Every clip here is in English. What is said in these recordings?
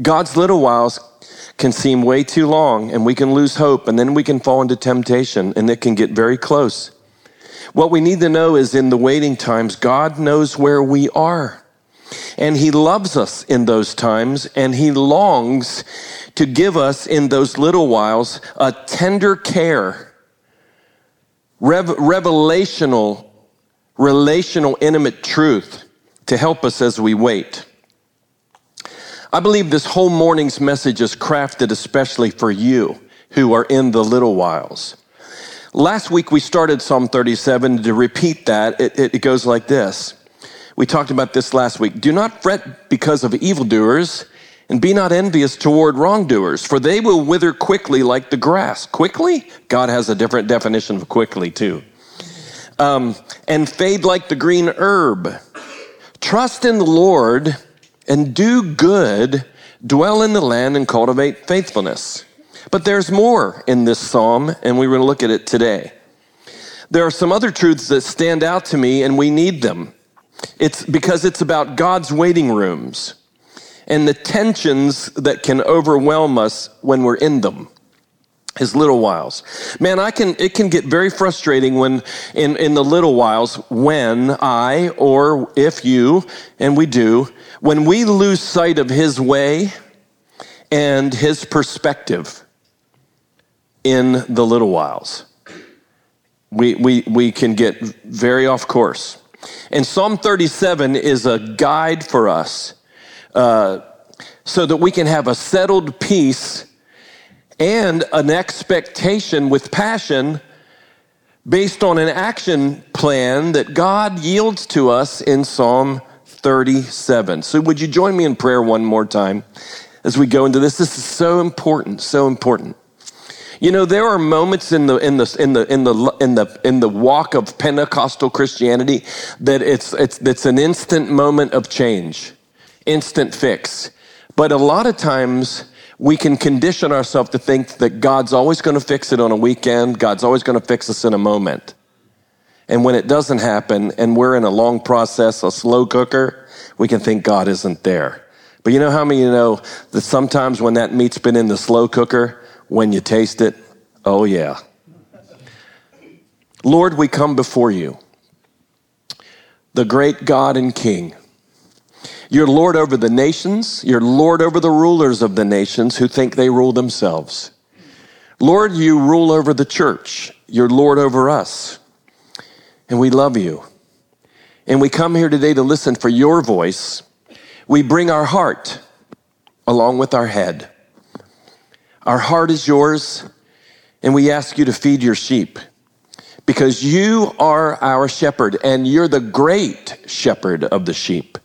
God's little whiles can seem way too long and we can lose hope and then we can fall into temptation and it can get very close. What we need to know is in the waiting times, God knows where we are. And He loves us in those times and He longs to give us in those little whiles a tender care, rev- revelational, relational, intimate truth to help us as we wait. I believe this whole morning's message is crafted especially for you who are in the little whiles. Last week we started Psalm 37. To repeat that, it, it, goes like this. We talked about this last week. Do not fret because of evildoers, and be not envious toward wrongdoers, for they will wither quickly like the grass. Quickly? God has a different definition of quickly, too. Um, and fade like the green herb. Trust in the Lord and do good, dwell in the land and cultivate faithfulness. But there's more in this psalm, and we're going to look at it today. There are some other truths that stand out to me, and we need them. It's because it's about God's waiting rooms and the tensions that can overwhelm us when we're in them his little whiles. Man, I can, it can get very frustrating when, in, in the little whiles, when I, or if you, and we do, when we lose sight of his way and his perspective in the little whiles. We, we, we can get very off course. And Psalm 37 is a guide for us uh, so that we can have a settled peace and an expectation with passion based on an action plan that God yields to us in Psalm 37. So, would you join me in prayer one more time as we go into this? This is so important, so important. You know, there are moments in the in the in the in the in the in the walk of Pentecostal Christianity that it's it's it's an instant moment of change, instant fix. But a lot of times we can condition ourselves to think that God's always going to fix it on a weekend, God's always going to fix us in a moment. And when it doesn't happen and we're in a long process, a slow cooker, we can think God isn't there. But you know how many you know that sometimes when that meat's been in the slow cooker, when you taste it, oh yeah. Lord, we come before you, the great God and King you're Lord over the nations. You're Lord over the rulers of the nations who think they rule themselves. Lord, you rule over the church. You're Lord over us. And we love you. And we come here today to listen for your voice. We bring our heart along with our head. Our heart is yours, and we ask you to feed your sheep because you are our shepherd and you're the great shepherd of the sheep.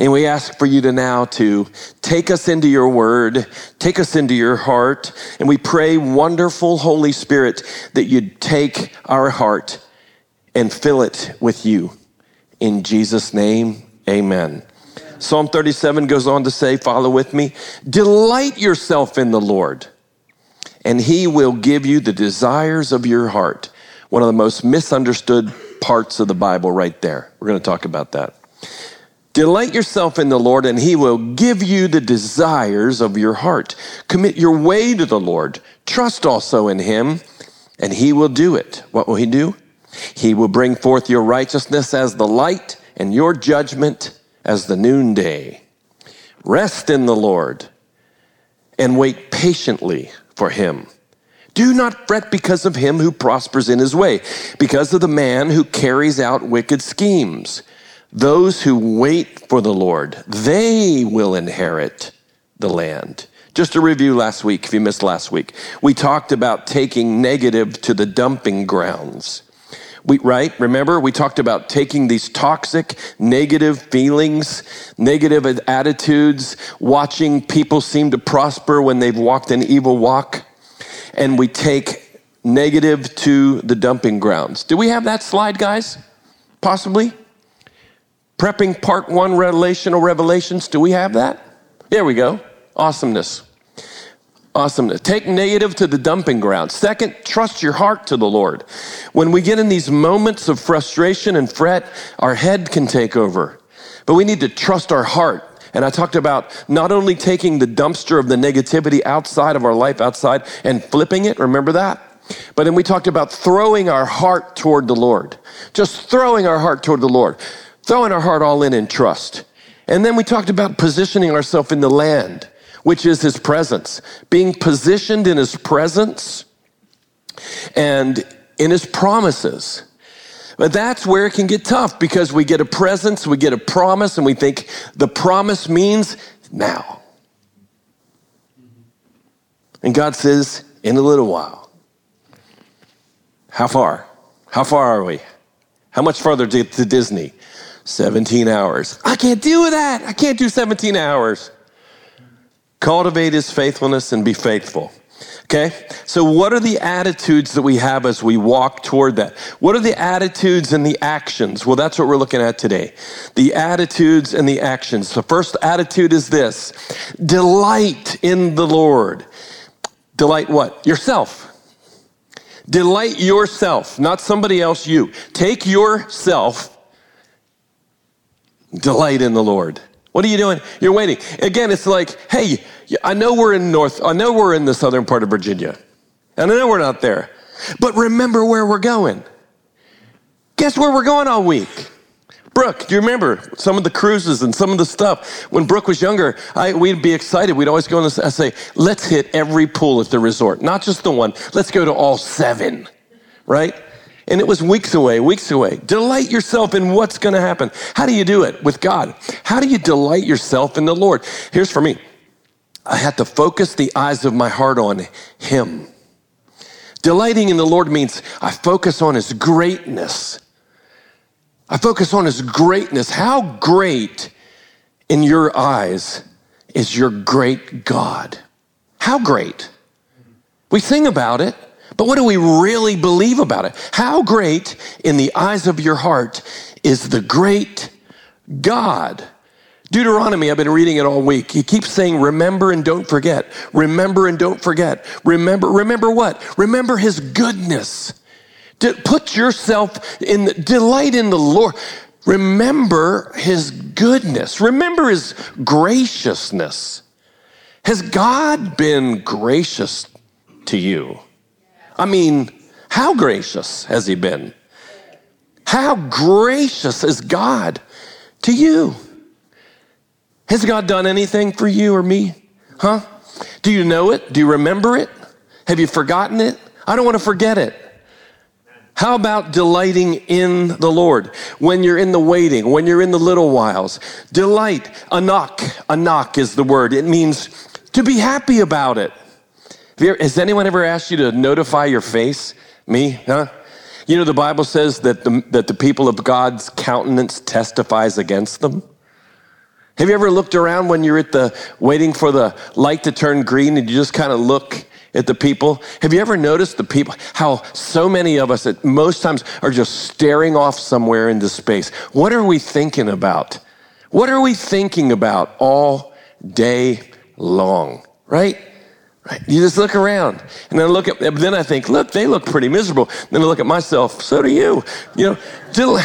And we ask for you to now to take us into your word, take us into your heart. And we pray, wonderful Holy Spirit, that you'd take our heart and fill it with you. In Jesus' name, amen. Psalm 37 goes on to say, follow with me, delight yourself in the Lord, and he will give you the desires of your heart. One of the most misunderstood parts of the Bible, right there. We're going to talk about that. Delight yourself in the Lord, and he will give you the desires of your heart. Commit your way to the Lord. Trust also in him, and he will do it. What will he do? He will bring forth your righteousness as the light, and your judgment as the noonday. Rest in the Lord, and wait patiently for him. Do not fret because of him who prospers in his way, because of the man who carries out wicked schemes. Those who wait for the Lord, they will inherit the land. Just a review last week, if you missed last week, we talked about taking negative to the dumping grounds. We, right? Remember, we talked about taking these toxic, negative feelings, negative attitudes, watching people seem to prosper when they've walked an evil walk, and we take negative to the dumping grounds. Do we have that slide, guys? Possibly? Prepping part one relational revelations. Do we have that? There we go. Awesomeness. Awesomeness. Take negative to the dumping ground. Second, trust your heart to the Lord. When we get in these moments of frustration and fret, our head can take over. But we need to trust our heart And I talked about not only taking the dumpster of the negativity outside of our life, outside, and flipping it. Remember that? But then we talked about throwing our heart toward the Lord. Just throwing our heart toward the Lord. Throwing our heart all in in trust. And then we talked about positioning ourselves in the land, which is his presence. Being positioned in his presence and in his promises. But that's where it can get tough because we get a presence, we get a promise, and we think the promise means now. And God says, in a little while. How far? How far are we? How much further to, to Disney? 17 hours. I can't do that. I can't do 17 hours. Cultivate his faithfulness and be faithful. Okay? So, what are the attitudes that we have as we walk toward that? What are the attitudes and the actions? Well, that's what we're looking at today. The attitudes and the actions. The first attitude is this delight in the Lord. Delight what? Yourself. Delight yourself, not somebody else, you. Take yourself, delight in the Lord. What are you doing? You're waiting. Again, it's like, hey, I know we're in North, I know we're in the southern part of Virginia. And I know we're not there. But remember where we're going. Guess where we're going all week? Brooke, do you remember some of the cruises and some of the stuff? When Brooke was younger, I, we'd be excited. We'd always go on this, I say, let's hit every pool at the resort, not just the one. Let's go to all seven, right? And it was weeks away, weeks away. Delight yourself in what's going to happen. How do you do it with God? How do you delight yourself in the Lord? Here's for me I had to focus the eyes of my heart on Him. Delighting in the Lord means I focus on His greatness. I focus on His greatness. How great in your eyes is your great God? How great? We sing about it, but what do we really believe about it? How great in the eyes of your heart is the great God? Deuteronomy, I've been reading it all week. He keeps saying, remember and don't forget. Remember and don't forget. Remember, remember what? Remember his goodness. Put yourself in the, delight in the Lord. Remember his goodness. Remember his graciousness. Has God been gracious to you? I mean, how gracious has he been? How gracious is God to you? Has God done anything for you or me? Huh? Do you know it? Do you remember it? Have you forgotten it? I don't want to forget it. How about delighting in the Lord? When you're in the waiting, when you're in the little whiles, delight. Anag, anag is the word. It means to be happy about it. Has anyone ever asked you to notify your face? Me, huh? You know, the Bible says that the, that the people of God's countenance testifies against them. Have you ever looked around when you're at the waiting for the light to turn green and you just kind of look at the people? Have you ever noticed the people, how so many of us at most times are just staring off somewhere into space? What are we thinking about? What are we thinking about all day long? Right? Right? You just look around and then look at, then I think, look, they look pretty miserable. Then I look at myself, so do you. You know, del-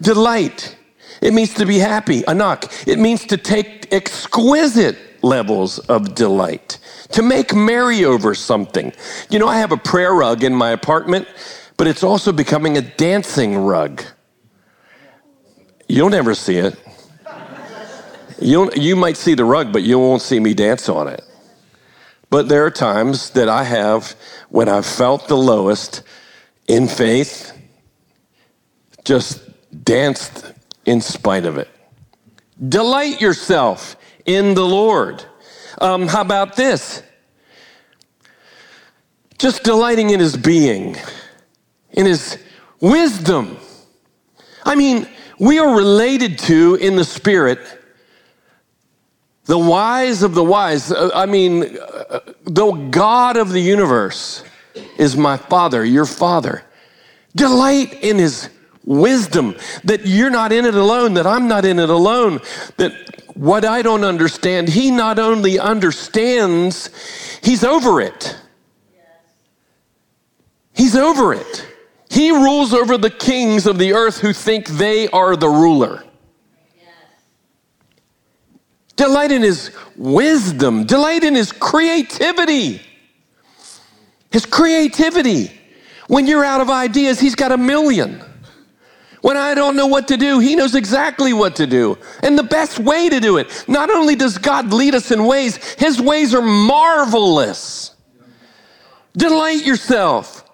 delight it means to be happy, anag. It means to take exquisite levels of delight, to make merry over something. You know, I have a prayer rug in my apartment, but it's also becoming a dancing rug. You'll never see it. you you might see the rug, but you won't see me dance on it. But there are times that I have when I've felt the lowest in faith, just danced in spite of it. Delight yourself in the Lord. Um, how about this? Just delighting in his being, in his wisdom. I mean, we are related to in the spirit the wise of the wise. Uh, I mean, uh, the God of the universe is my father, your father. Delight in his wisdom, that you're not in it alone, that I'm not in it alone, that what I don't understand, he not only understands, he's over it. He's over it. He rules over the kings of the earth who think they are the ruler. Delight in his wisdom. Delight in his creativity. His creativity. When you're out of ideas, he's got a million. When I don't know what to do, he knows exactly what to do and the best way to do it. Not only does God lead us in ways, his ways are marvelous. Delight yourself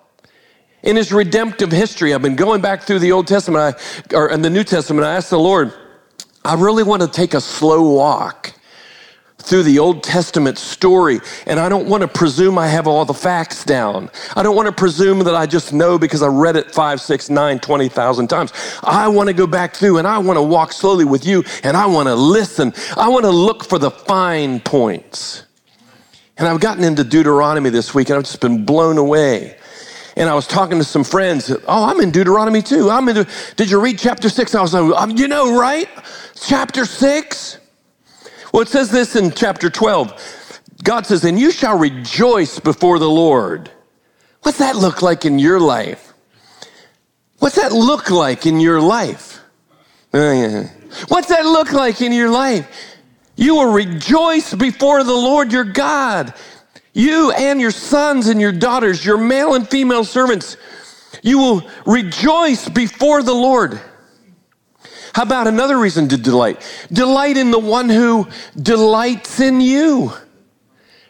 in his redemptive history. I've been going back through the Old Testament I, or in the New Testament. I asked the Lord, I really want to take a slow walk through the Old Testament story, and I don't want to presume I have all the facts down. I don't want to presume that I just know because I read it five, six, nine, 20,000 times. I want to go back through and I want to walk slowly with you and I want to listen. I want to look for the fine points. And I've gotten into Deuteronomy this week and I've just been blown away. And I was talking to some friends. Oh, I'm in Deuteronomy too. I'm in. Did you read chapter six? I was like, um, you know, right? Chapter six. Well, it says this in chapter 12. God says, And you shall rejoice before the Lord. What's that look like in your life? What's that look like in your life? What's that look like in your life? You will rejoice before the Lord your God. You and your sons and your daughters, your male and female servants, you will rejoice before the Lord. How about another reason to delight? Delight in the one who delights in you.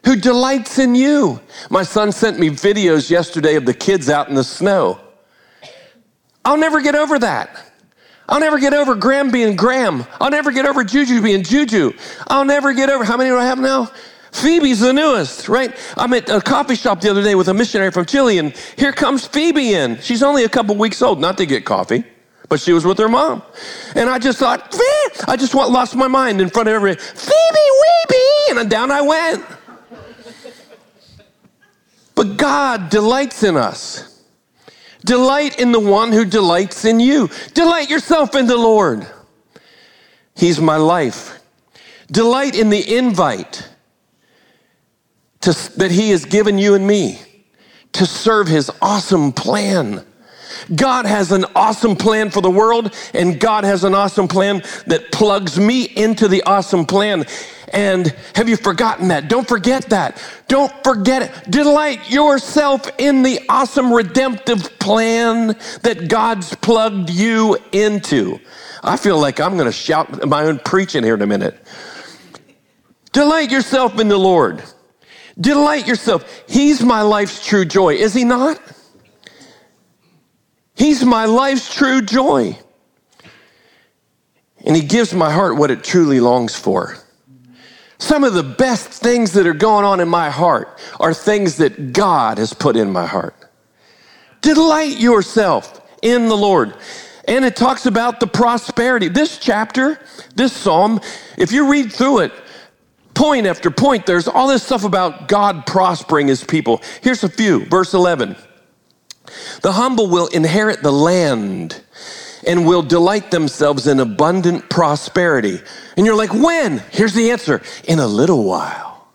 Who delights in you. My son sent me videos yesterday of the kids out in the snow. I'll never get over that. I'll never get over Graham being Graham. I'll never get over Juju being Juju. I'll never get over, how many do I have now? Phoebe's the newest, right? I'm at a coffee shop the other day with a missionary from Chile, and here comes Phoebe in. She's only a couple weeks old, not to get coffee but she was with her mom. And I just thought, Phoebe! I just lost my mind in front of everybody. Phoebe Weeby! And down I went. But God delights in us. Delight in the one who delights in you. Delight yourself in the Lord. He's my life. Delight in the invite to, that He has given you and me to serve His awesome plan. God has an awesome plan for the world, and God has an awesome plan that plugs me into the awesome plan. And have you forgotten that? Don't forget that. Don't forget it. Delight yourself in the awesome redemptive plan that God's plugged you into. I feel like I'm going to shout my own preaching here in a minute. Delight yourself in the Lord. Delight yourself. He's my life's true joy, is he not? He's my life's true joy. And He gives my heart what it truly longs for. Some of the best things that are going on in my heart are things that God has put in my heart. Delight yourself in the Lord. And it talks about the prosperity. This chapter, this psalm, if you read through it, point after point, there's all this stuff about God prospering his people. Here's a few. Verse 11. The humble will inherit the land and will delight themselves in abundant prosperity. And you're like, when? Here's the answer in a little while.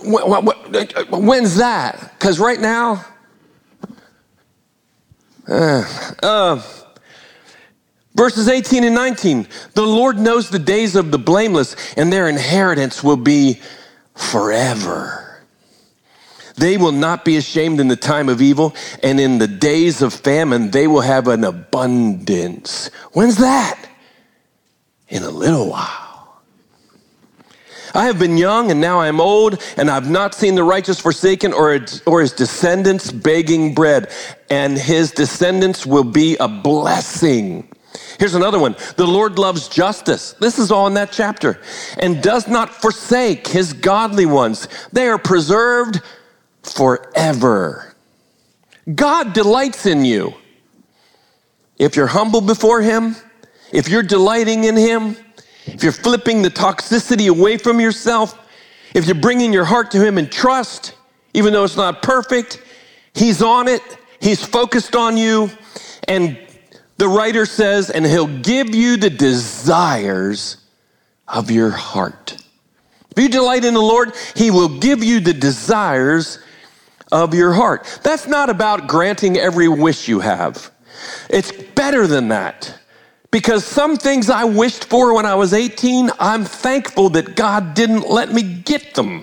When's that? Because right now, uh, uh, verses 18 and 19 the Lord knows the days of the blameless, and their inheritance will be forever. They will not be ashamed in the time of evil, and in the days of famine, they will have an abundance. When's that? In a little while. I have been young and now I am old, and I've not seen the righteous forsaken or, or his descendants begging bread, and his descendants will be a blessing. Here's another one. The Lord loves justice. This is all in that chapter. And does not forsake his godly ones. They are preserved forever. God delights in you. If you're humble before Him, if you're delighting in Him, if you're flipping the toxicity away from yourself, if you're bringing your heart to Him in trust, even though it's not perfect, He's on it, He's focused on you, and the writer says, and He'll give you the desires of your heart. If you delight in the Lord, He will give you the desires of your heart. That's not about granting every wish you have. It's better than that Because some things I wished for when I was 18, I'm thankful that God didn't let me get them.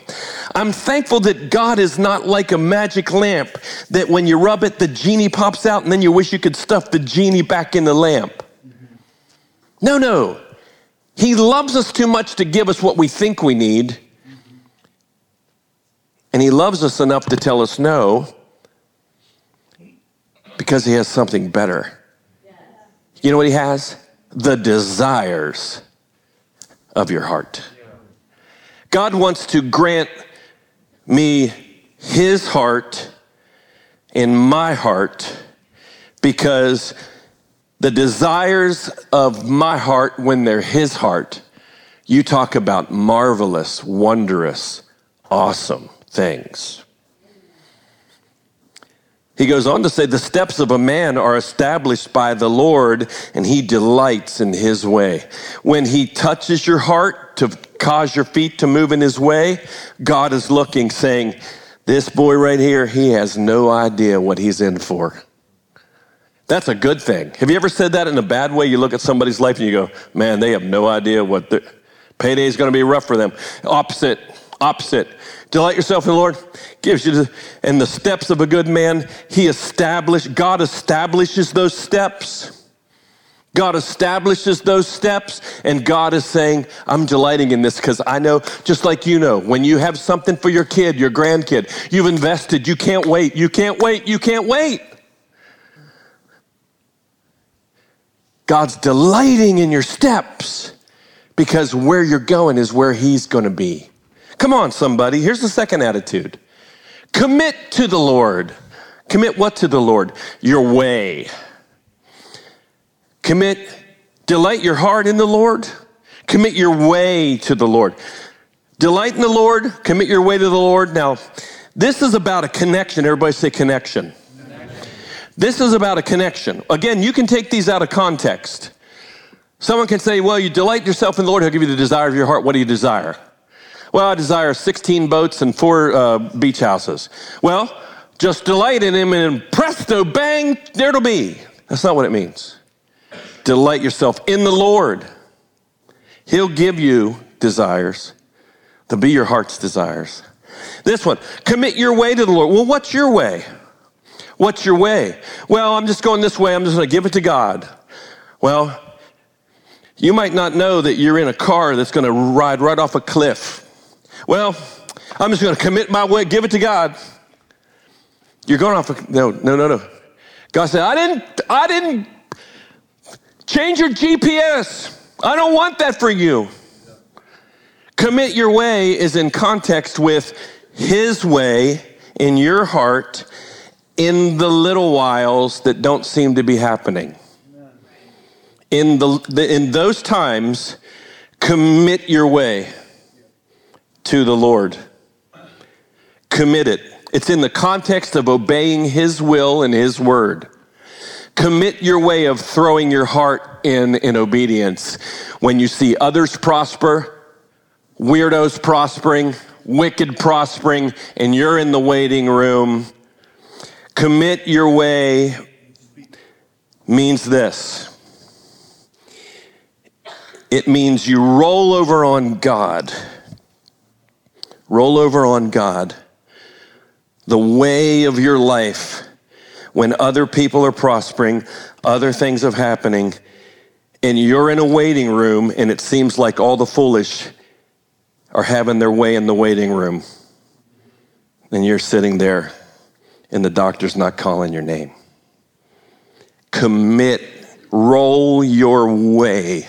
I'm thankful that God is not like a magic lamp that when you rub it, the genie pops out and then you wish you could stuff the genie back in the lamp. No, no. He loves us too much to give us what we think we need. And He loves us enough to tell us no because He has something better. You know what he has? The desires of your heart. God wants to grant me his heart in my heart because the desires of my heart, when they're his heart, you talk about marvelous, wondrous, awesome things. He goes on to say, The steps of a man are established by the Lord, and he delights in his way. When he touches your heart to cause your feet to move in his way, God is looking, saying, This boy right here, he has no idea what he's in for. That's a good thing. Have you ever said that in a bad way? You look at somebody's life and you go, Man, they have no idea what the payday is going to be rough for them. Opposite, opposite. Delight yourself in the Lord, gives you the, and the steps of a good man. He established, God establishes those steps. God establishes those steps, and God is saying, I'm delighting in this because I know, just like you know, when you have something for your kid, your grandkid, you've invested, you can't wait, you can't wait, you can't wait. God's delighting in your steps because where you're going is where He's going to be. Come on, somebody. Here's the second attitude commit to the Lord. Commit what to the Lord? Your way. Commit, delight your heart in the Lord. Commit your way to the Lord. Delight in the Lord, commit your way to the Lord. Now, this is about a connection. Everybody say connection. connection. This is about a connection. Again, you can take these out of context. Someone can say, Well, you delight yourself in the Lord, He'll give you the desire of your heart. What do you desire? Well, I desire 16 boats and four uh, beach houses. Well, just delight in him and presto, bang, there it'll be. That's not what it means. Delight yourself in the Lord. He'll give you desires. They'll be your heart's desires. This one, commit your way to the Lord. Well, what's your way? What's your way? Well, I'm just going this way. I'm just going to give it to God. Well, you might not know that you're in a car that's going to ride right off a cliff well, I'm just going to commit my way, give it to God. You're going off. A, no, no, no, no. God said, I didn't, I didn't change your GPS. I don't want that for you. Commit your way is in context with His way in your heart in the little whiles that don't seem to be happening. In, the, in those times, commit your way to the Lord. Commit it. It's in the context of obeying His will and His word. Commit your way of throwing your heart in in obedience. When you see others prosper, weirdos prospering, wicked prospering, and you're in the waiting room, commit your way means this. It means you roll over on God roll over on God. The way of your life when other people are prospering, other things are happening, and you're in a waiting room and it seems like all the foolish are having their way in the waiting room. And you're sitting there and the doctor's not calling your name. Commit, roll your way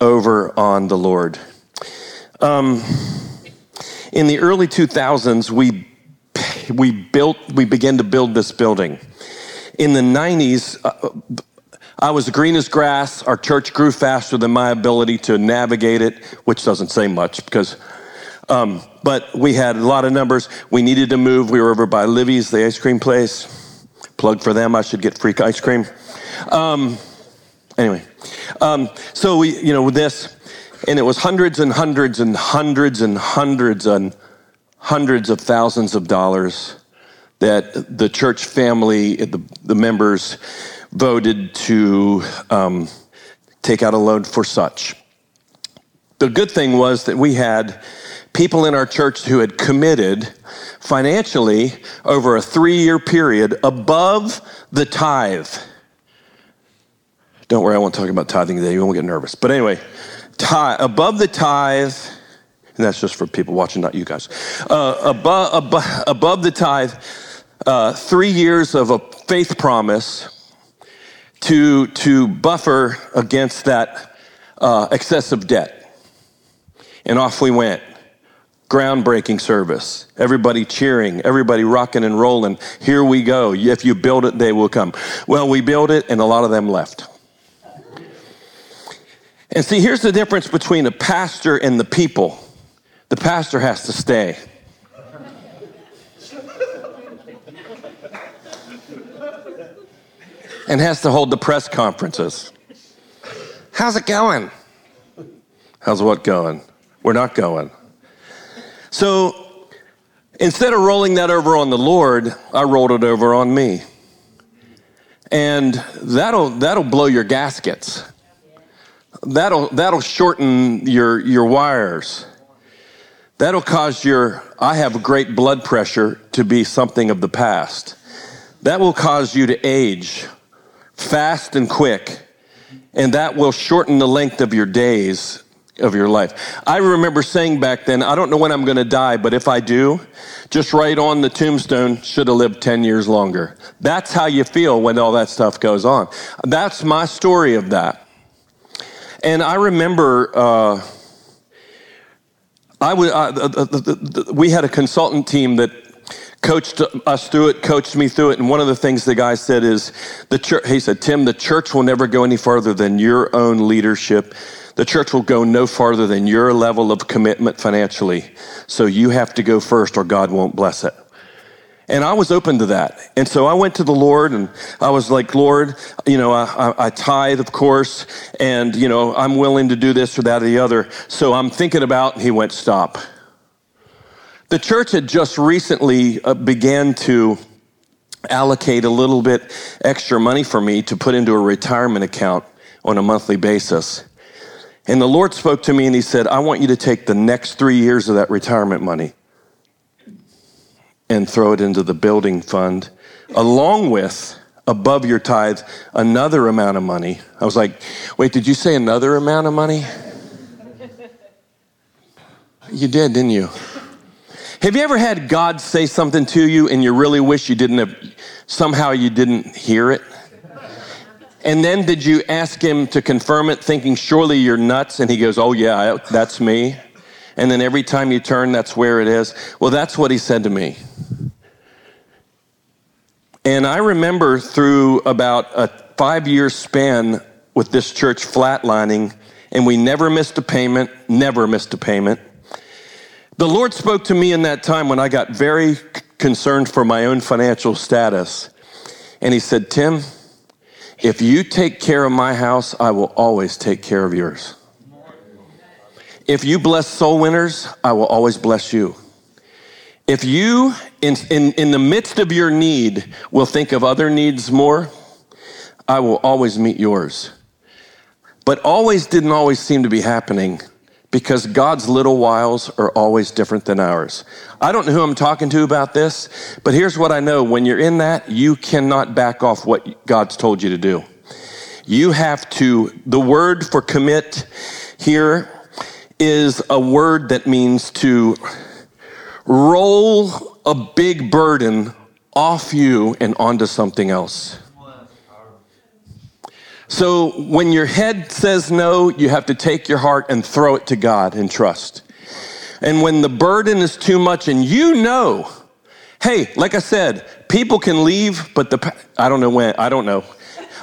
over on the Lord. Um, in the early 2000s, we, we built, we began to build this building. In the 90s, uh, I was green as grass. Our church grew faster than my ability to navigate it, which doesn't say much because, um, but we had a lot of numbers. We needed to move. We were over by Livy's, the ice cream place. Plug for them. I should get free ice cream. Um, anyway, um, so we, you know, with this, and it was hundreds and hundreds and hundreds and hundreds and hundreds of thousands of dollars that the church family, the, the members voted to um, take out a loan for such. The good thing was that we had people in our church who had committed financially over a three year period above the tithe. Don't worry, I won't talk about tithing today. You won't get nervous. But anyway, tithe, above the tithe, and that's just for people watching, not you guys. Uh, above, above, above the tithe, uh, three years of a faith promise to, to buffer against that uh, excessive debt. And off we went. Groundbreaking service. Everybody cheering, everybody rocking and rolling. Here we go. If you build it, they will come. Well, we built it, and a lot of them left. And see, here's the difference between a pastor and the people the pastor has to stay. and has to hold the press conferences. How's it going? How's what going? We're not going. So instead of rolling that over on the Lord, I rolled it over on me. And that'll, that'll blow your gaskets. That'll, that'll shorten your, your wires. That'll cause your, I have great blood pressure to be something of the past. That will cause you to age fast and quick. And that will shorten the length of your days of your life. I remember saying back then, I don't know when I'm going to die, but if I do, just write on the tombstone, should have lived 10 years longer. That's how you feel when all that stuff goes on. That's my story of that. And I remember, uh, I the, the, the, we had a consultant team that coached us through it, coached me through it. And one of the things the guy said is, the church, he said, Tim, the church will never go any farther than your own leadership the church will go no farther than your level of commitment financially. So you have to go first or God won't bless it. And I was open to that. And so I went to the Lord and I was like, Lord, you know, I, I, I, tithe, of course, and, you know, I'm willing to do this or that or the other. So I'm thinking about, and he went, stop. The church had just recently uh, began to allocate a little bit extra money for me to put into a retirement account on a monthly basis. And the Lord spoke to me and He said, I want you to take the next three years of that retirement money and throw it into the building fund, along with above your tithe another amount of money. I was like, wait, did you say another amount of money? You did, didn't you? Have you ever had God say something to you and you really wish you didn't have, somehow you didn't hear it? And then did you ask him to confirm it, thinking, surely you're nuts? And he goes, oh, yeah, that's me. And then every time you turn, that's where it is. Well, that's what he said to me. And I remember through about a five year span with this church flatlining, and we never missed a payment, never missed a payment. The Lord spoke to me in that time when I got very concerned for my own financial status. And He said, Tim, if you take care of my house, I will always take care of yours. If you bless soul winners, I will always bless you. If you, in, in, in the midst of your need, will think of other needs more, I will always meet yours. But always didn't always seem to be happening because God's little whiles are always different than ours. I don't know who I'm talking to about this, but here's what I know. When you're in that, you cannot back off what God's told you to do. You have to, the word for commit here is a word that means to roll a big burden off you and onto something else. So when your head says no, you have to take your heart and throw it to God and trust. And when the burden is too much and you know, hey, like I said, people can leave, but the, I don't know when, I don't know.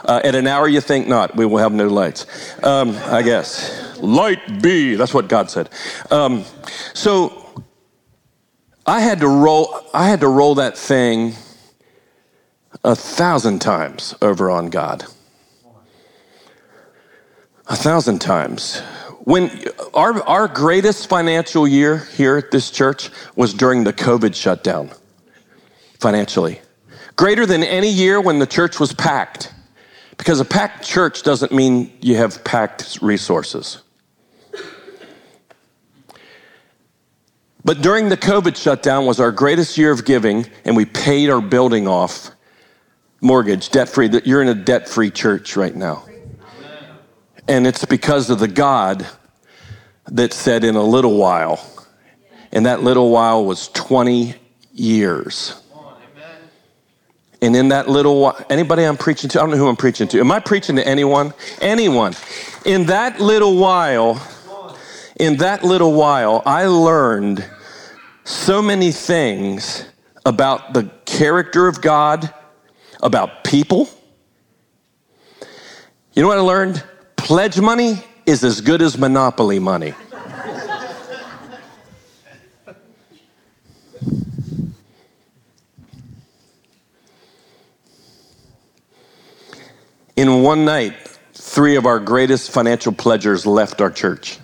Uh, at an hour you think not, we will have no lights. Um, I guess. Light be, that's what God said. Um, so I had to roll, I had to roll that thing a thousand times over on God. A thousand times. When our, our greatest financial year here at this church was during the COVID shutdown, financially. Greater than any year when the church was packed. Because a packed church doesn't mean you have packed resources. But during the COVID shutdown was our greatest year of giving, and we paid our building off, mortgage, debt free. You're in a debt free church right now. And it's because of the God that said, in a little while, and that little while was 20 years. And in that little while, anybody I'm preaching to, I don't know who I'm preaching to. Am I preaching to anyone? Anyone. In that little while, in that little while, I learned so many things about the character of God, about people. You know what I learned? Pledge money is as good as monopoly money. In one night, three of our greatest financial pledgers left our church.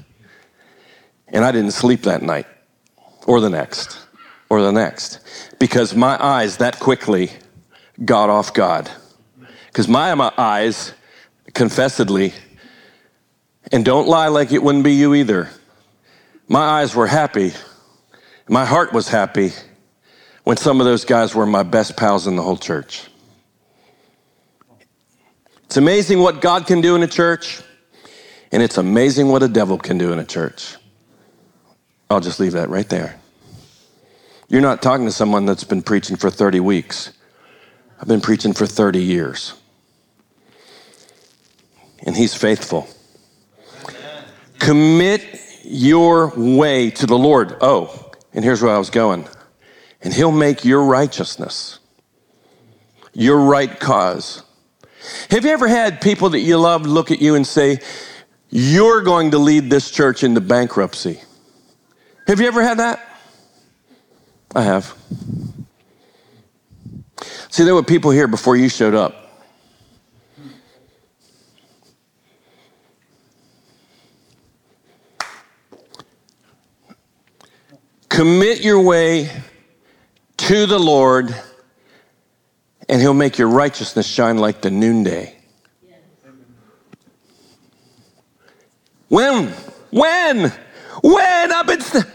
And I didn't sleep that night, or the next, or the next, because my eyes that quickly got off God. Because my, my eyes, confessedly, and don't lie like it wouldn't be you either, my eyes were happy. My heart was happy when some of those guys were my best pals in the whole church. It's amazing what God can do in a church, and it's amazing what a devil can do in a church. I'll just leave that right there. You're not talking to someone that's been preaching for 30 weeks. I've been preaching for 30 years. And he's faithful. Commit your way to the Lord. Oh, and here's where I was going. And he'll make your righteousness, your right cause, have you ever had people that you love look at you and say, You're going to lead this church into bankruptcy? Have you ever had that? I have. See, there were people here before you showed up. Commit your way to the Lord and he'll make your righteousness shine like the noonday. When? When? When? I've been. St-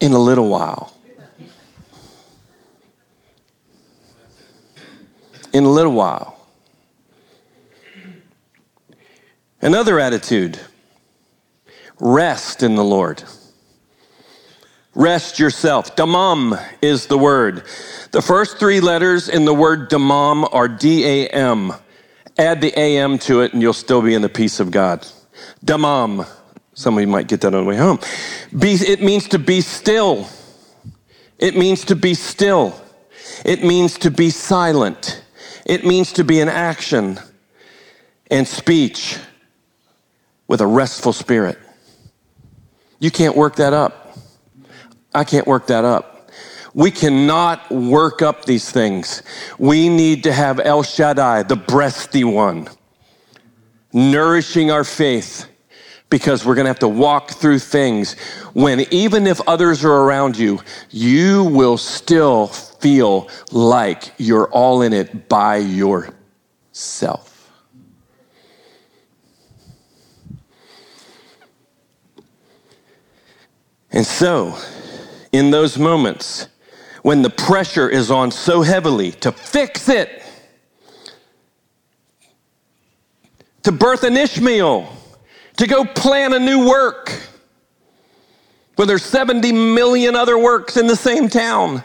in a little while. In a little while. Another attitude rest in the Lord. Rest yourself. Damam is the word. The first three letters in the word damam are D A M. Add the AM to it and you'll still be in the peace of God. Damam. Some of you might get that on the way home. Be, it means to be still. It means to be still. It means to be silent. It means to be in action and speech with a restful spirit. You can't work that up. I can't work that up. We cannot work up these things. We need to have El Shaddai, the breasty one, nourishing our faith because we're going to have to walk through things when even if others are around you, you will still feel like you're all in it by yourself. And so, in those moments, when the pressure is on so heavily to fix it, to birth an Ishmael, to go plan a new work, where there's 70 million other works in the same town.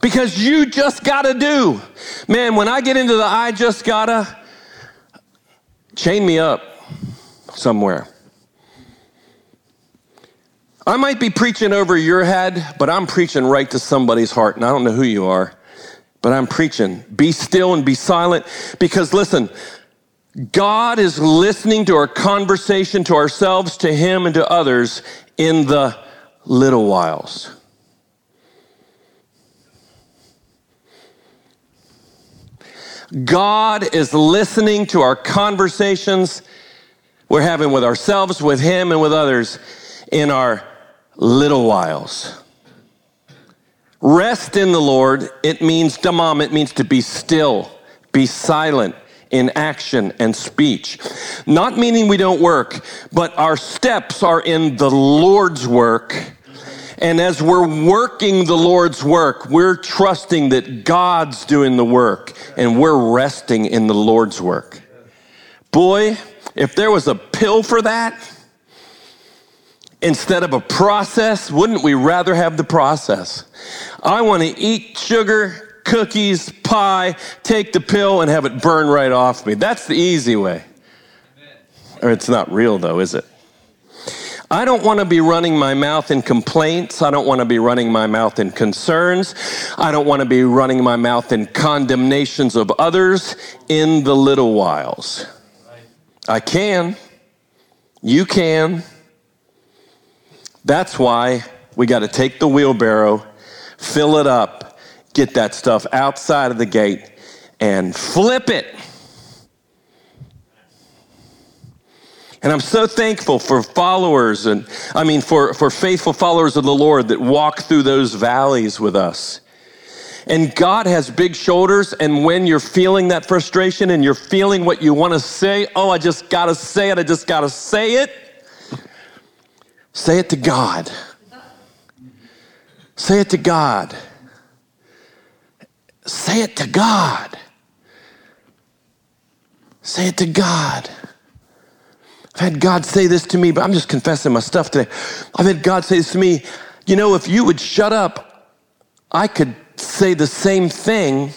Because you just gotta do. Man, when I get into the I just gotta, chain me up somewhere. I might be preaching over your head, but I'm preaching right to somebody's heart, and I don't know who you are, but I'm preaching. Be still and be silent because listen, God is listening to our conversation to ourselves, to Him, and to others in the little whiles. God is listening to our conversations we're having with ourselves, with Him, and with others in our little whiles. Rest in the Lord, it means damam, it means to be still, Be silent in action and speech. Not meaning we don't work, but our steps are in the Lord's work. And as we're working the Lord's work, we're trusting that God's doing the work and we're resting in the Lord's work. Boy, if there was a pill for that, instead of a process, wouldn't we rather have the process? I want to eat sugar, cookies, pie, take the pill, and have it burn right off me. That's the easy way. Or it's not real, though, is it? I don't want to be running my mouth in complaints. I don't want to be running my mouth in concerns. I don't want to be running my mouth in condemnations of others in the little whiles. I can. You can. That's why we got to take the wheelbarrow, fill it up, get that stuff outside of the gate, and flip it. And I'm so thankful for followers and I mean for, for faithful followers of the Lord that walk through those valleys with us. And God has big shoulders. And when you're feeling that frustration and you're feeling what you want to say, oh, I just got to say it, I just got to say it, say it to God. Say it to God. Say it to God. Say it to God. I've had God say this to me, but I'm just confessing my stuff today. I've had God say this to me. You know, if you would shut up, I could say the same thing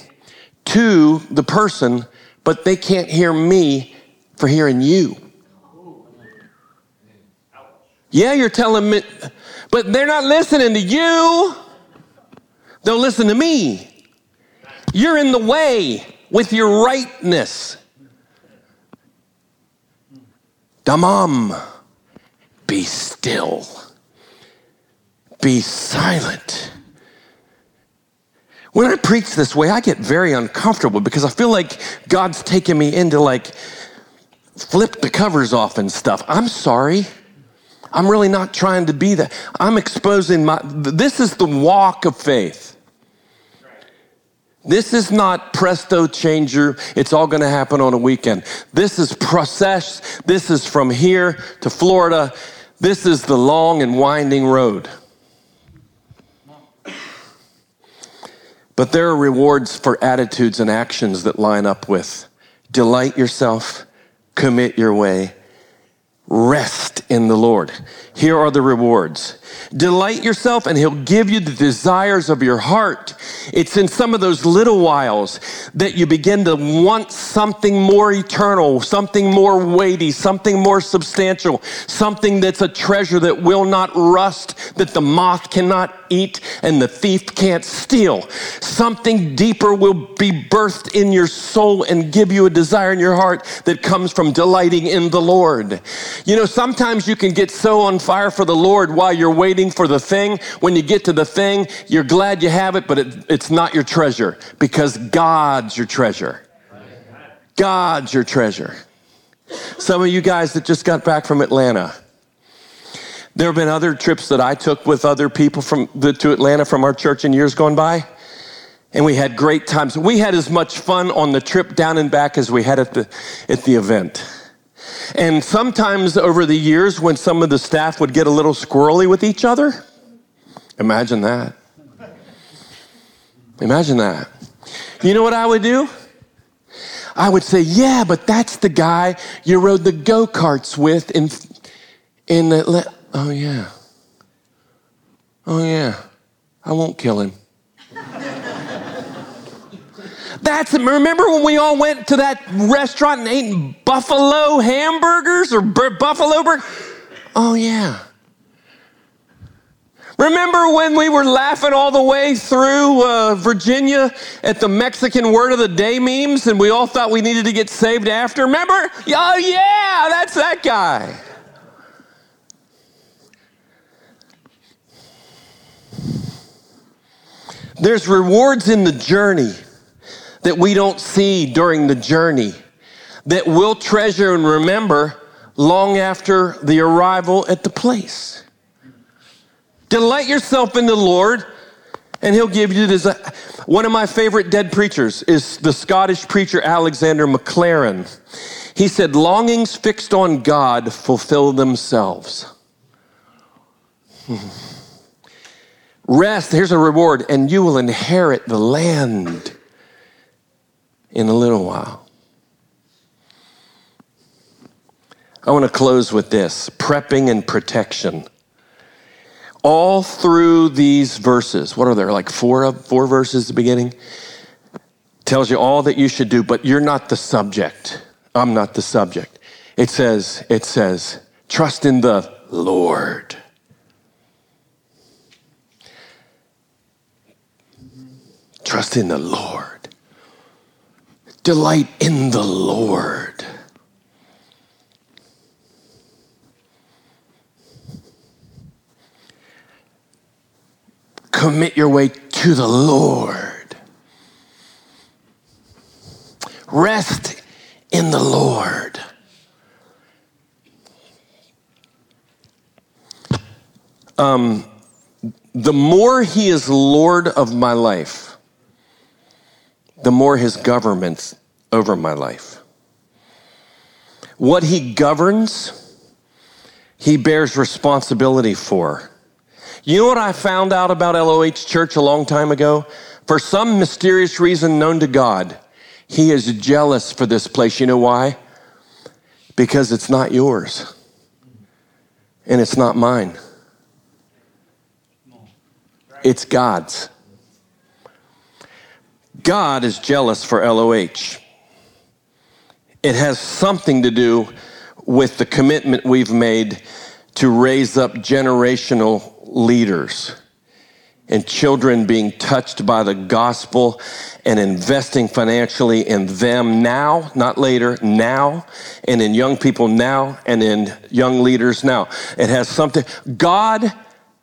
to the person, but they can't hear me for hearing you. Yeah, you're telling me, but they're not listening to you. They'll listen to me. You're in the way with your rightness. Damam, be still, be silent. When I preach this way, I get very uncomfortable because I feel like God's taking me into like flip the covers off and stuff. I'm sorry. I'm really not trying to be that. I'm exposing my, this is the walk of faith. This is not presto changer. It's all going to happen on a weekend. This is process. This is from here to Florida. This is the long and winding road. But there are rewards for attitudes and actions that line up with delight yourself, commit your way, rest in the Lord. Here are the rewards. Delight yourself and he'll give you the desires of your heart. It's in some of those little whiles that you begin to want something more eternal, something more weighty, something more substantial, something that's a treasure that will not rust, that the moth cannot eat and the thief can't steal. Something deeper will be birthed in your soul and give you a desire in your heart that comes from delighting in the Lord. You know, sometimes you can get so on fire for the Lord while you're waiting for the thing. When you get to the thing, you're glad you have it, but it, it's not your treasure because God's your treasure. God's your treasure. Some of you guys that just got back from Atlanta, there have been other trips that I took with other people from the, to Atlanta from our church in years gone by, and we had great times. We had as much fun on the trip down and back as we had at the at the event. And sometimes over the years, when some of the staff would get a little squirrely with each other, imagine that. Imagine that. You know what I would do? I would say, yeah, but that's the guy you rode the go karts with in, in the. Oh, yeah. Oh, yeah. I won't kill him. That's remember when we all went to that restaurant and ate buffalo hamburgers or buffalo burger? Oh yeah. Remember when we were laughing all the way through uh, Virginia at the Mexican word of the day memes and we all thought we needed to get saved after? Remember? Oh, yeah, that's that guy. There's rewards in the journey that we don't see during the journey that we'll treasure and remember long after the arrival at the place. Delight yourself in the Lord, And he'll give you this. One of my favorite dead preachers is the Scottish preacher Alexander Maclaren. He said, Longings fixed on God fulfill themselves. Hmm. Rest, here's a reward, and you will inherit the land in a little while. I want to close with this prepping and protection. All through these verses, what are there, like four, four verses at the beginning? Tells you all that you should do, but you're not the subject. I'm not the subject. It says, it says, trust in the Lord. Trust in the Lord. Delight in the Lord. Commit your way to the Lord. Rest in the Lord. Um, the more He is Lord of my life, the more his government's over my life. What he governs, he bears responsibility for. You know what I found out about LOH Church a long time ago? For some mysterious reason known to God, he is jealous for this place. You know why? Because it's not yours and it's not mine, it's God's. God is jealous for LOH. It has something to do with the commitment we've made to raise up generational leaders and children being touched by the gospel and investing financially in them now, not later, now, and in young people now, and in young leaders now. It has something, God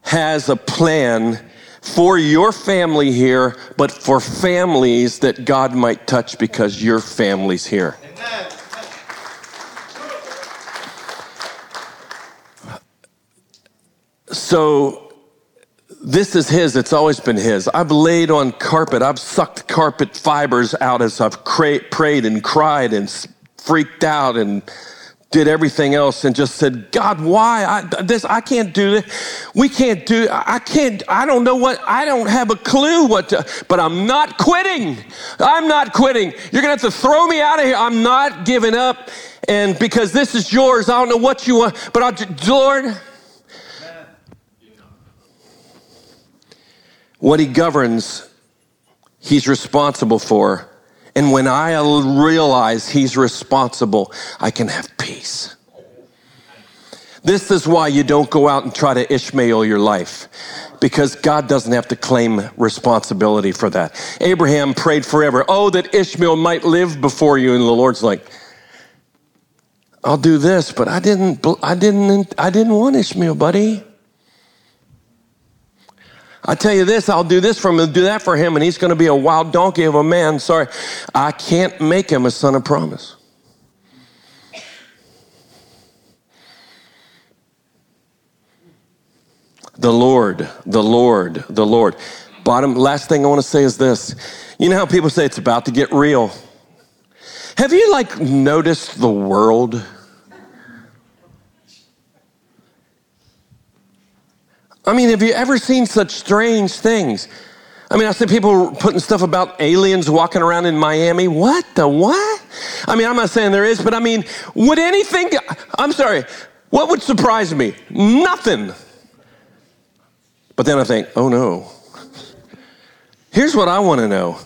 has a plan for your family here, but for families that God might touch because your family's here. Amen. So, this is his. It's always been his. I've laid on carpet. I've sucked carpet fibers out as I've cra- prayed and cried and freaked out and did everything else and just said, God, why? I, this, I can't do this. We can't do, I can't, I don't know what, I don't have a clue what to, but I'm not quitting. I'm not quitting. You're going to have to throw me out of here. I'm not giving up. And because this is yours, I don't know what you want, but I, Lord, what he governs, he's responsible for. And when I realize He's responsible, I can have peace. This is why you don't go out and try to Ishmael your life because God doesn't have to claim responsibility for that. Abraham prayed forever, oh, that Ishmael might live before you. And the Lord's like, I'll do this, but I didn't, I didn't, I didn't want Ishmael, buddy. I tell you this, I'll do this for him and do that for him, and he's going to be a wild donkey of a man. Sorry, I can't make him a son of promise. The Lord, the Lord, the Lord. Bottom, last thing I want to say is this. You know how people say it's about to get real? Have you like noticed the world? I mean, have you ever seen such strange things? I mean, I see people putting stuff about aliens walking around in Miami. What the what? I mean, I'm not saying there is, but I mean, would anything, I'm sorry, what would surprise me? Nothing. But then I think, oh no. Here's what I want to know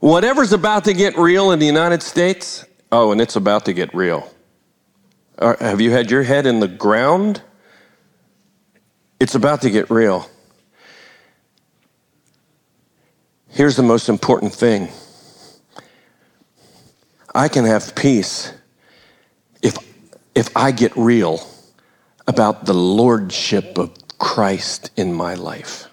whatever's about to get real in the United States, oh, and it's about to get real. have you had your head in the ground? It's about to get real. Here's the most important thing I can have peace if, if I get real about the lordship of Christ in my life.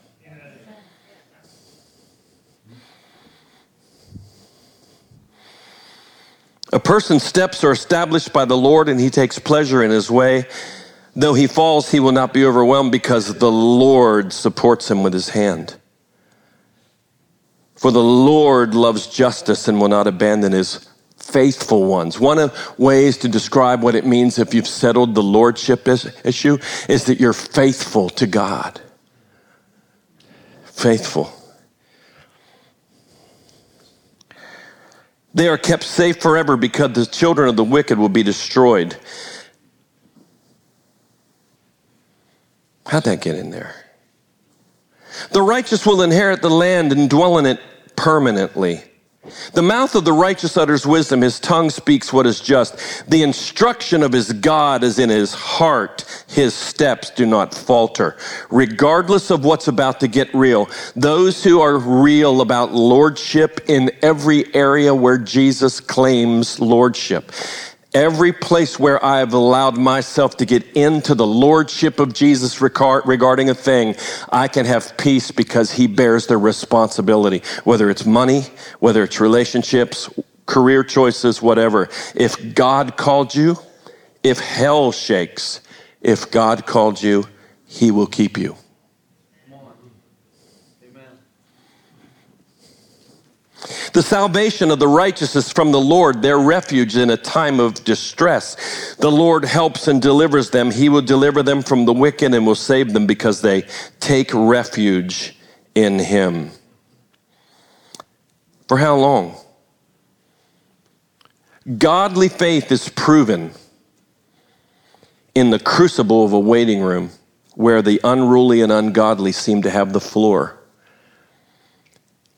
A person's steps are established by the Lord and he takes pleasure in his way. Though he falls, he will not be overwhelmed because the Lord supports him with his hand. For the Lord loves justice and will not abandon his faithful ones. One of ways to describe what it means if you've settled the lordship issue is that you're faithful to God. Faithful. They are kept safe forever because the children of the wicked will be destroyed. How'd that get in there? The righteous will inherit the land and dwell in it permanently. The mouth of the righteous utters wisdom. His tongue speaks what is just. The instruction of his God is in his heart. His steps do not falter. Regardless of what's about to get real, those who are real about lordship in every area where Jesus claims lordship Every place where I have allowed myself to get into the lordship of Jesus regarding a thing, I can have peace because he bears the responsibility, whether it's money, whether it's relationships, career choices, whatever. If God called you, if hell shakes, if God called you, he will keep you. The salvation of the righteous is from the Lord, their refuge in a time of distress. The Lord helps and delivers them. He will deliver them from the wicked and will save them because they take refuge in Him. For how long? Godly faith is proven in the crucible of a waiting room where the unruly and ungodly seem to have the floor.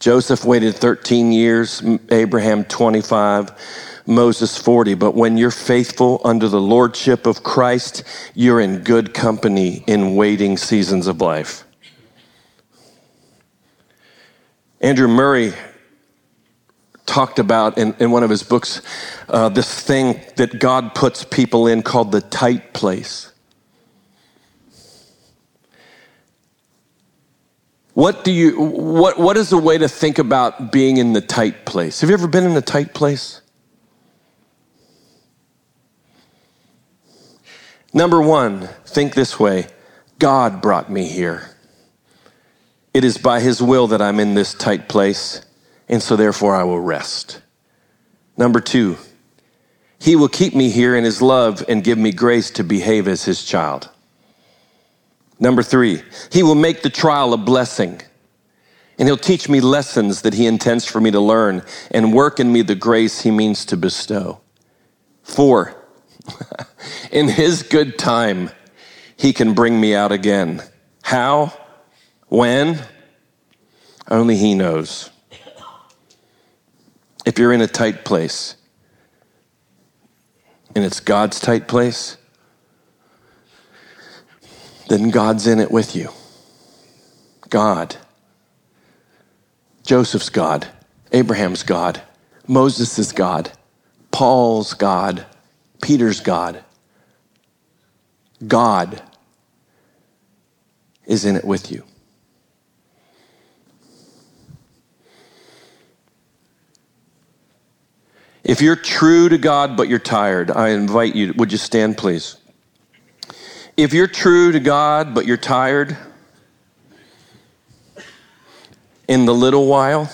Joseph waited 13 years, Abraham 25, Moses 40. But when you're faithful under the lordship of Christ, you're in good company in waiting seasons of life. Andrew Murray talked about in, in one of his books uh, this thing that God puts people in called the tight place. What do you what what is a way to think about being in the tight place? Have you ever been in a tight place? Number 1, think this way. God brought me here. It is by his will that I'm in this tight place, and so therefore I will rest. Number 2, he will keep me here in his love and give me grace to behave as his child. Number three, he will make the trial a blessing. And he'll teach me lessons that he intends for me to learn and work in me the grace he means to bestow. Four, in his good time, he can bring me out again. How? When? Only he knows. If you're in a tight place, and it's God's tight place, then God's in it with you. God. Joseph's God. Abraham's God. Moses' God. Paul's God. Peter's God. God is in it with you. If you're true to God but you're tired, I invite you, would you stand, please? If you're true to God, but you're tired in the little while,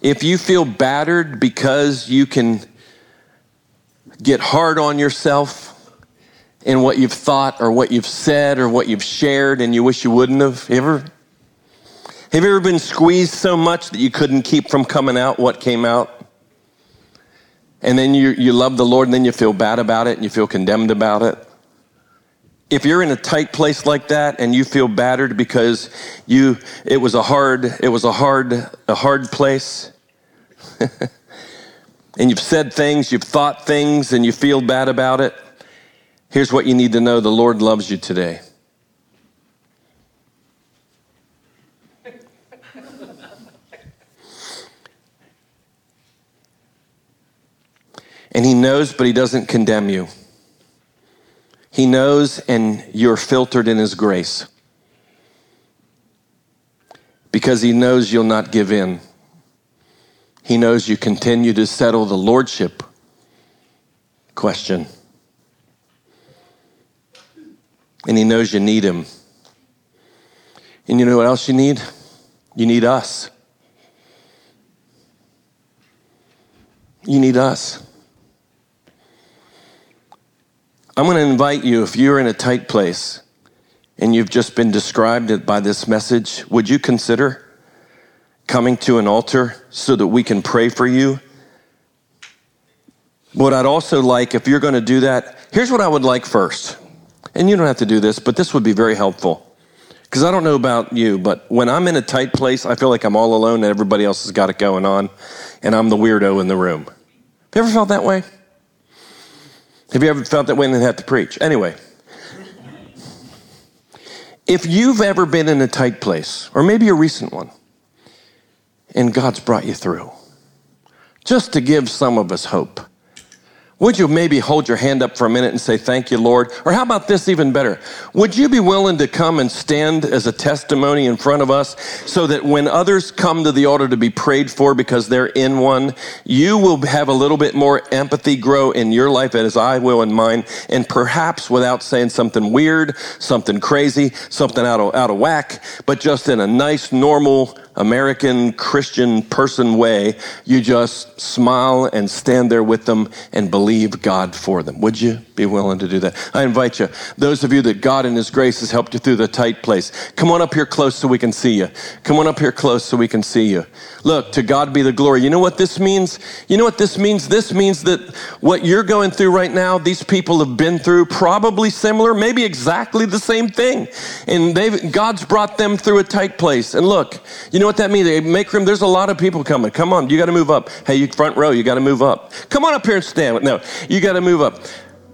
if you feel battered because you can get hard on yourself in what you've thought or what you've said or what you've shared and you wish you wouldn't have ever have you ever been squeezed so much that you couldn't keep from coming out what came out and then you, you love the Lord and then you feel bad about it and you feel condemned about it. If you're in a tight place like that and you feel battered because you it was a hard it was a hard a hard place and you've said things, you've thought things and you feel bad about it, here's what you need to know, the Lord loves you today. And He knows, but He doesn't condemn you. He knows, and you're filtered in His grace. Because He knows you'll not give in. He knows you continue to settle the Lordship question. And He knows you need Him. And you know what else you need? You need us. You need us. I'm going to invite you, if you're in a tight place and you've just been described by this message, would you consider coming to an altar so that we can pray for you? What I'd also like, if you're going to do that, here's what I would like first. And you don't have to do this, but this would be very helpful. Because I don't know about you, but when I'm in a tight place, I feel like I'm all alone and everybody else has got it going on, and I'm the weirdo in the room. Have you ever felt that way? Have you ever felt that way and then had to preach? Anyway, if you've ever been in a tight place, or maybe a recent one, and God's brought you through, just to give some of us hope. Would you maybe hold your hand up for a minute and say, Thank you, Lord? Or how about this even better? Would you be willing to come and stand as a testimony in front of us so that when others come to the altar to be prayed for because they're in one, you will have a little bit more empathy grow in your life as I will in mine? And perhaps without saying something weird, something crazy, something out of, out of whack, but just in a nice, normal, American Christian person way, you just smile and stand there with them and believe God for them. Would you be willing to do that? I invite you, those of you that God in His grace has helped you through the tight place, come on up here close so we can see you. Come on up here close so we can see you. Look, to God be the glory. You know what this means? You know what this means? This means that what you're going through right now, these people have been through probably similar, maybe exactly the same thing. And they've, God's brought them through a tight place. And look, you know what that means? Make room. There's a lot of people coming. Come on, you got to move up. Hey, you front row, you got to move up. Come on up here and stand. No, you got to move up.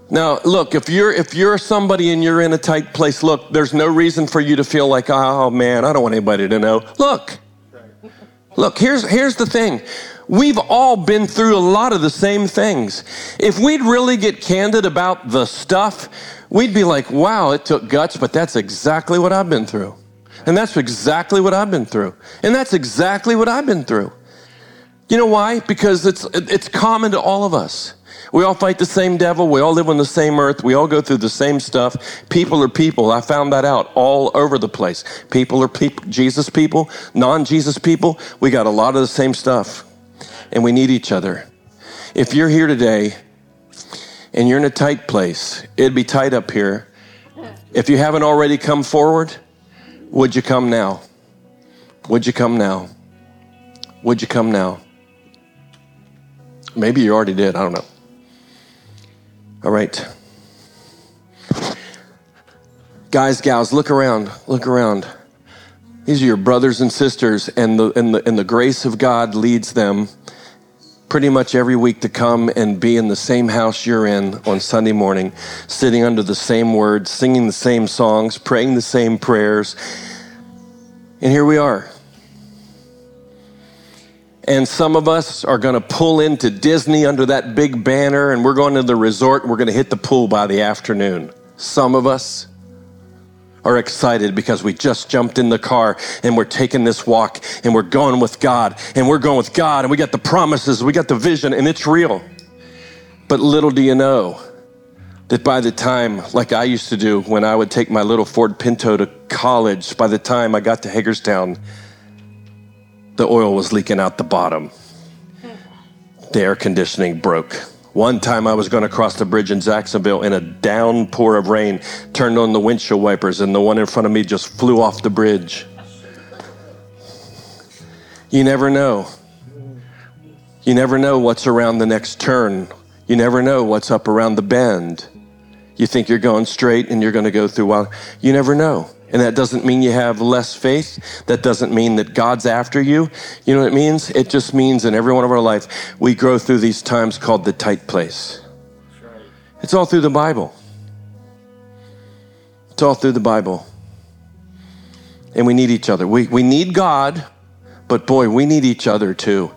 Now, look, if you're if you're somebody and you're in a tight place, look, there's no reason for you to feel like, oh man, I don't want anybody to know. Look, look, here's here's the thing. We've all been through a lot of the same things. If we'd really get candid about the stuff, we'd be like, wow, it took guts, but that's exactly what I've been through. And that's exactly what I've been through. And that's exactly what I've been through. You know why? Because it's, it's common to all of us. We all fight the same devil. We all live on the same earth. We all go through the same stuff. People are people. I found that out all over the place. People are people, Jesus people, non Jesus people. We got a lot of the same stuff. And we need each other. If you're here today and you're in a tight place, it'd be tight up here. If you haven't already come forward, would you come now? Would you come now? Would you come now? Maybe you already did. I don't know. All right. Guys, gals, look around. Look around. These are your brothers and sisters, and the, and the, and the grace of God leads them pretty much every week to come and be in the same house you're in on Sunday morning, sitting under the same words, singing the same songs, praying the same prayers. And here we are. And some of us are going to pull into Disney under that big banner, and we're going to the resort and we're going to hit the pool by the afternoon. Some of us are excited because we just jumped in the car and we're taking this walk and we're going with God and we're going with God and we got the promises, we got the vision, and it's real. But little do you know that by the time, like I used to do when I would take my little Ford Pinto to college, by the time I got to Hagerstown, the oil was leaking out the bottom. The air conditioning broke. One time I was going to cross the bridge in Jacksonville in a downpour of rain, turned on the windshield wipers, and the one in front of me just flew off the bridge. You never know. You never know what's around the next turn. You never know what's up around the bend. You think you're going straight and you're going to go through while you never know. And that doesn't mean you have less faith. That doesn't mean that God's after you. You know what it means? It just means in every one of our life, we grow through these times called the tight place. It's all through the Bible. It's all through the Bible. And we need each other. We, we need God, but boy, we need each other too.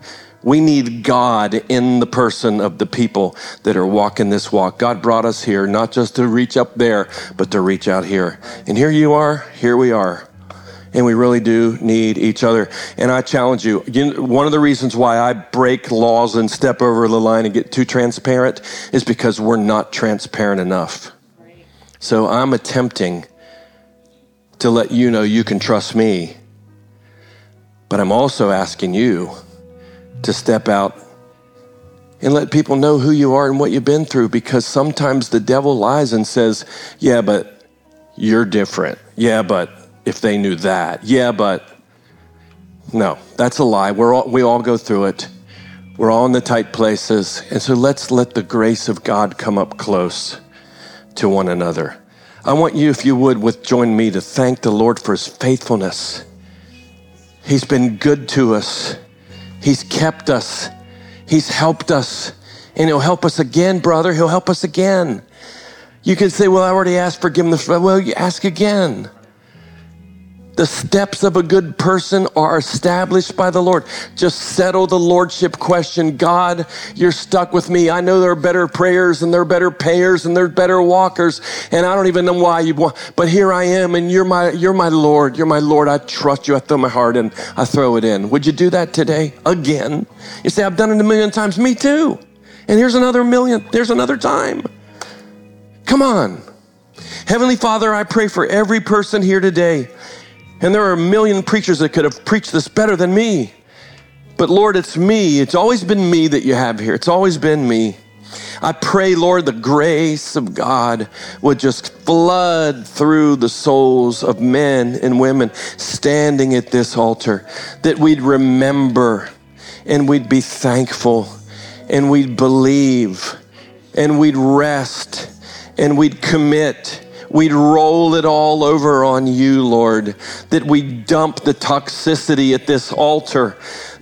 We need God in the person of the people that are walking this walk. God brought us here not just to reach up there, but to reach out here. And here you are, here we are. And we really do need each other. And I challenge you, you know, one of the reasons why I break laws and step over the line and get too transparent is because we're not transparent enough. So I'm attempting to let you know you can trust me But I'm also asking you to step out and let people know who you are and what you've been through because sometimes the devil lies and says, Yeah, but you're different. Yeah, but if they knew that. Yeah, but no, that's a lie. We're all, we all go through it. We're all in the tight places. And so let's let the grace of God come up close to one another. I want you, if you would, with join me to thank the Lord for his faithfulness. He's been good to us. He's kept us. He's helped us. And he'll help us again, brother. He'll help us again. You can say, well, I already asked forgiveness. Well, you ask again. The steps of a good person are established by the Lord. Just settle the lordship question. God, you're stuck with me. I know there are better prayers and there are better payers and there are better walkers. And I don't even know why you want, but here I am and you're my, you're my Lord. You're my Lord. I trust you. I throw my heart in. I throw it in. Would you do that today? Again. You say, I've done it a million times. Me too. And here's another million. There's another time. Come on. Heavenly Father, I pray for every person here today and there are a million preachers that could have preached this better than me. But Lord, it's me. It's always been me that you have here. It's always been me. I pray, Lord, the grace of God would just flood through the souls of men and women standing at this altar, that we'd remember and we'd be thankful and we'd believe and we'd rest and we'd commit we'd roll it all over on you, Lord, that we dump the toxicity at this altar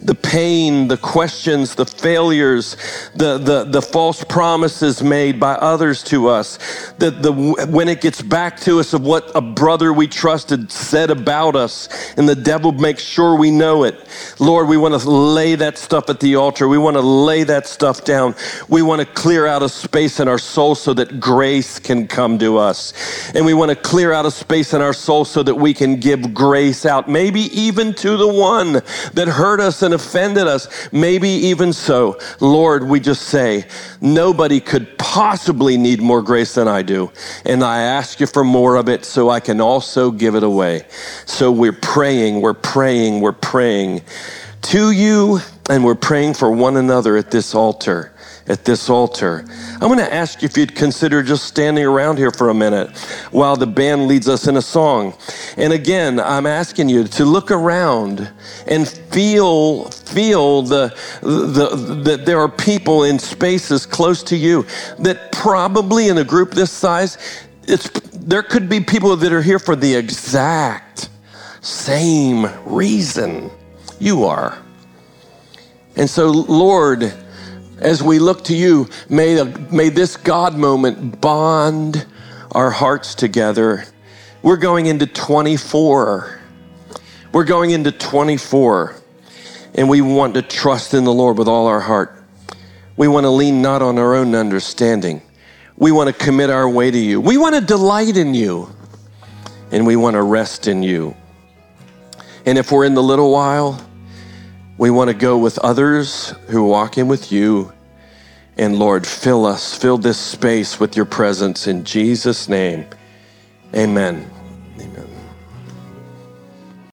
the pain, the questions, the failures, the, the, the false promises made by others to us, that the, when it gets back to us of what a brother we trusted said about us, and the devil makes sure we know it. Lord, we want to lay that stuff at the altar. We want to lay that stuff down. We want to clear out a space in our soul so that grace can come to us. And we want to clear out a space in our soul so that we can give grace out, maybe even to the one that hurt us offended us. Maybe even so, Lord, we just say, nobody could possibly need more grace than I do. And I ask you for more of it so I can also give it away. So we're praying, we're praying, we're praying to you, and we're praying for one another at this altar at this altar. I'm going to ask you if you'd consider just standing around here for a minute while the band leads us in a song. And again, I'm asking you to look around and feel feel the, the that there are people in spaces close to you that probably in a group this size it's there could be people that are here for the exact same reason you are. And so Lord, as we look to you, may, may this God moment bond our hearts together. We're going into 24. We're going into 24, and we want to trust in the Lord with all our heart. We want to lean not on our own understanding. We want to commit our way to you. We want to delight in you, and we want to rest in you. And if we're in the little while, we want to go with others who walk in with you. And Lord, fill us, fill this space with your presence in Jesus' name. Amen.